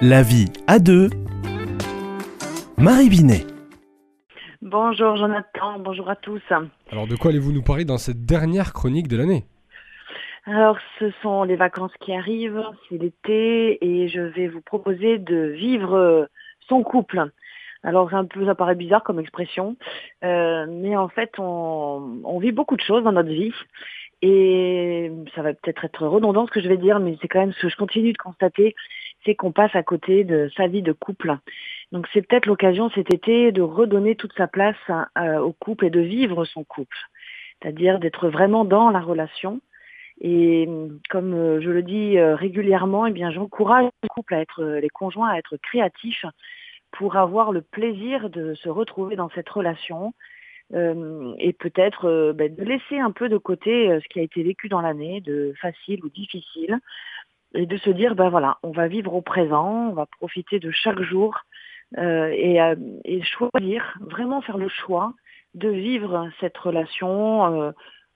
La vie à deux. Marie Binet. Bonjour Jonathan, bonjour à tous. Alors de quoi allez-vous nous parler dans cette dernière chronique de l'année? Alors ce sont les vacances qui arrivent, c'est l'été et je vais vous proposer de vivre son couple. Alors un peu, ça paraît bizarre comme expression, euh, mais en fait on, on vit beaucoup de choses dans notre vie et ça va peut-être être redondant ce que je vais dire, mais c'est quand même ce que je continue de constater, qu'on passe à côté de sa vie de couple. Donc c'est peut-être l'occasion cet été de redonner toute sa place euh, au couple et de vivre son couple, c'est-à-dire d'être vraiment dans la relation. Et comme euh, je le dis euh, régulièrement, eh bien j'encourage les couples à être les conjoints à être créatifs pour avoir le plaisir de se retrouver dans cette relation et peut-être ben, de laisser un peu de côté ce qui a été vécu dans l'année, de facile ou difficile, et de se dire ben voilà, on va vivre au présent, on va profiter de chaque jour euh, et, euh, et, choisir, vraiment faire le choix de vivre cette relation euh,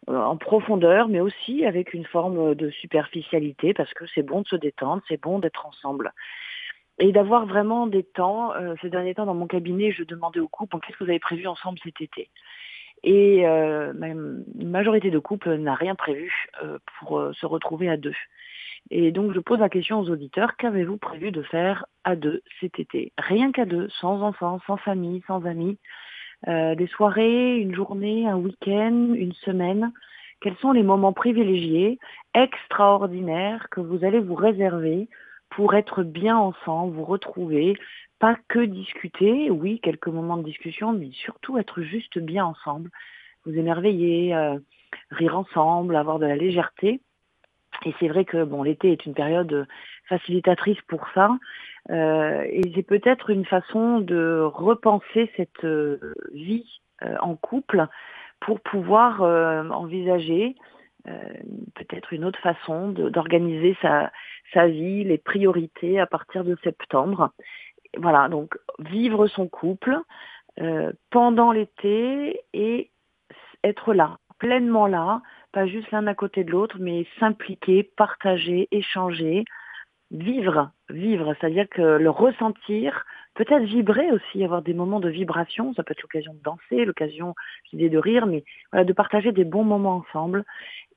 en profondeur, mais aussi avec une forme de superficialité, parce que c'est bon de se détendre, c'est bon d'être ensemble. Et d'avoir vraiment des temps, ces derniers temps dans mon cabinet, je demandais aux couples, qu'est-ce que vous avez prévu ensemble cet été? Et une majorité de couples n'a rien prévu pour se retrouver à deux. Et donc je pose la question aux auditeurs, qu'avez-vous prévu de faire à deux cet été? Rien qu'à deux, sans enfants, sans famille, sans amis. Euh, des soirées, une journée, un week-end, une semaine. Quels sont les moments privilégiés, extraordinaires que vous allez vous réserver pour être bien ensemble, vous retrouver, pas que discuter, oui, quelques moments de discussion, mais surtout être juste bien ensemble, vous émerveiller, euh, rire ensemble, avoir de la légèreté. Et c'est vrai que bon, l'été est une période facilitatrice pour ça. Euh, et c'est peut-être une façon de repenser cette euh, vie en couple pour pouvoir envisager peut-être une autre façon d'organiser sa vie, les priorités à partir de septembre. Voilà, donc vivre son couple pendant l'été et être là, pleinement là, pas juste l'un à côté de l'autre, mais s'impliquer, partager, échanger, vivre, vivre, c'est-à-dire que le ressentir, peut-être vibrer aussi, avoir des moments de vibration, ça peut être l'occasion de danser, l'occasion, je de rire, mais de partager des bons moments ensemble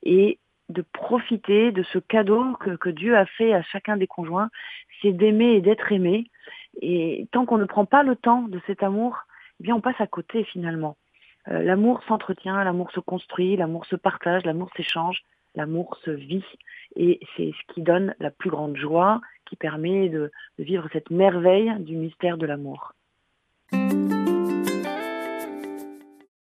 et de profiter de ce cadeau que Dieu a fait à chacun des conjoints, c'est d'aimer et d'être aimé. Et tant qu'on ne prend pas le temps de cet amour, eh bien on passe à côté finalement. Euh, l'amour s'entretient, l'amour se construit, l'amour se partage, l'amour s'échange, l'amour se vit. Et c'est ce qui donne la plus grande joie, qui permet de vivre cette merveille du mystère de l'amour.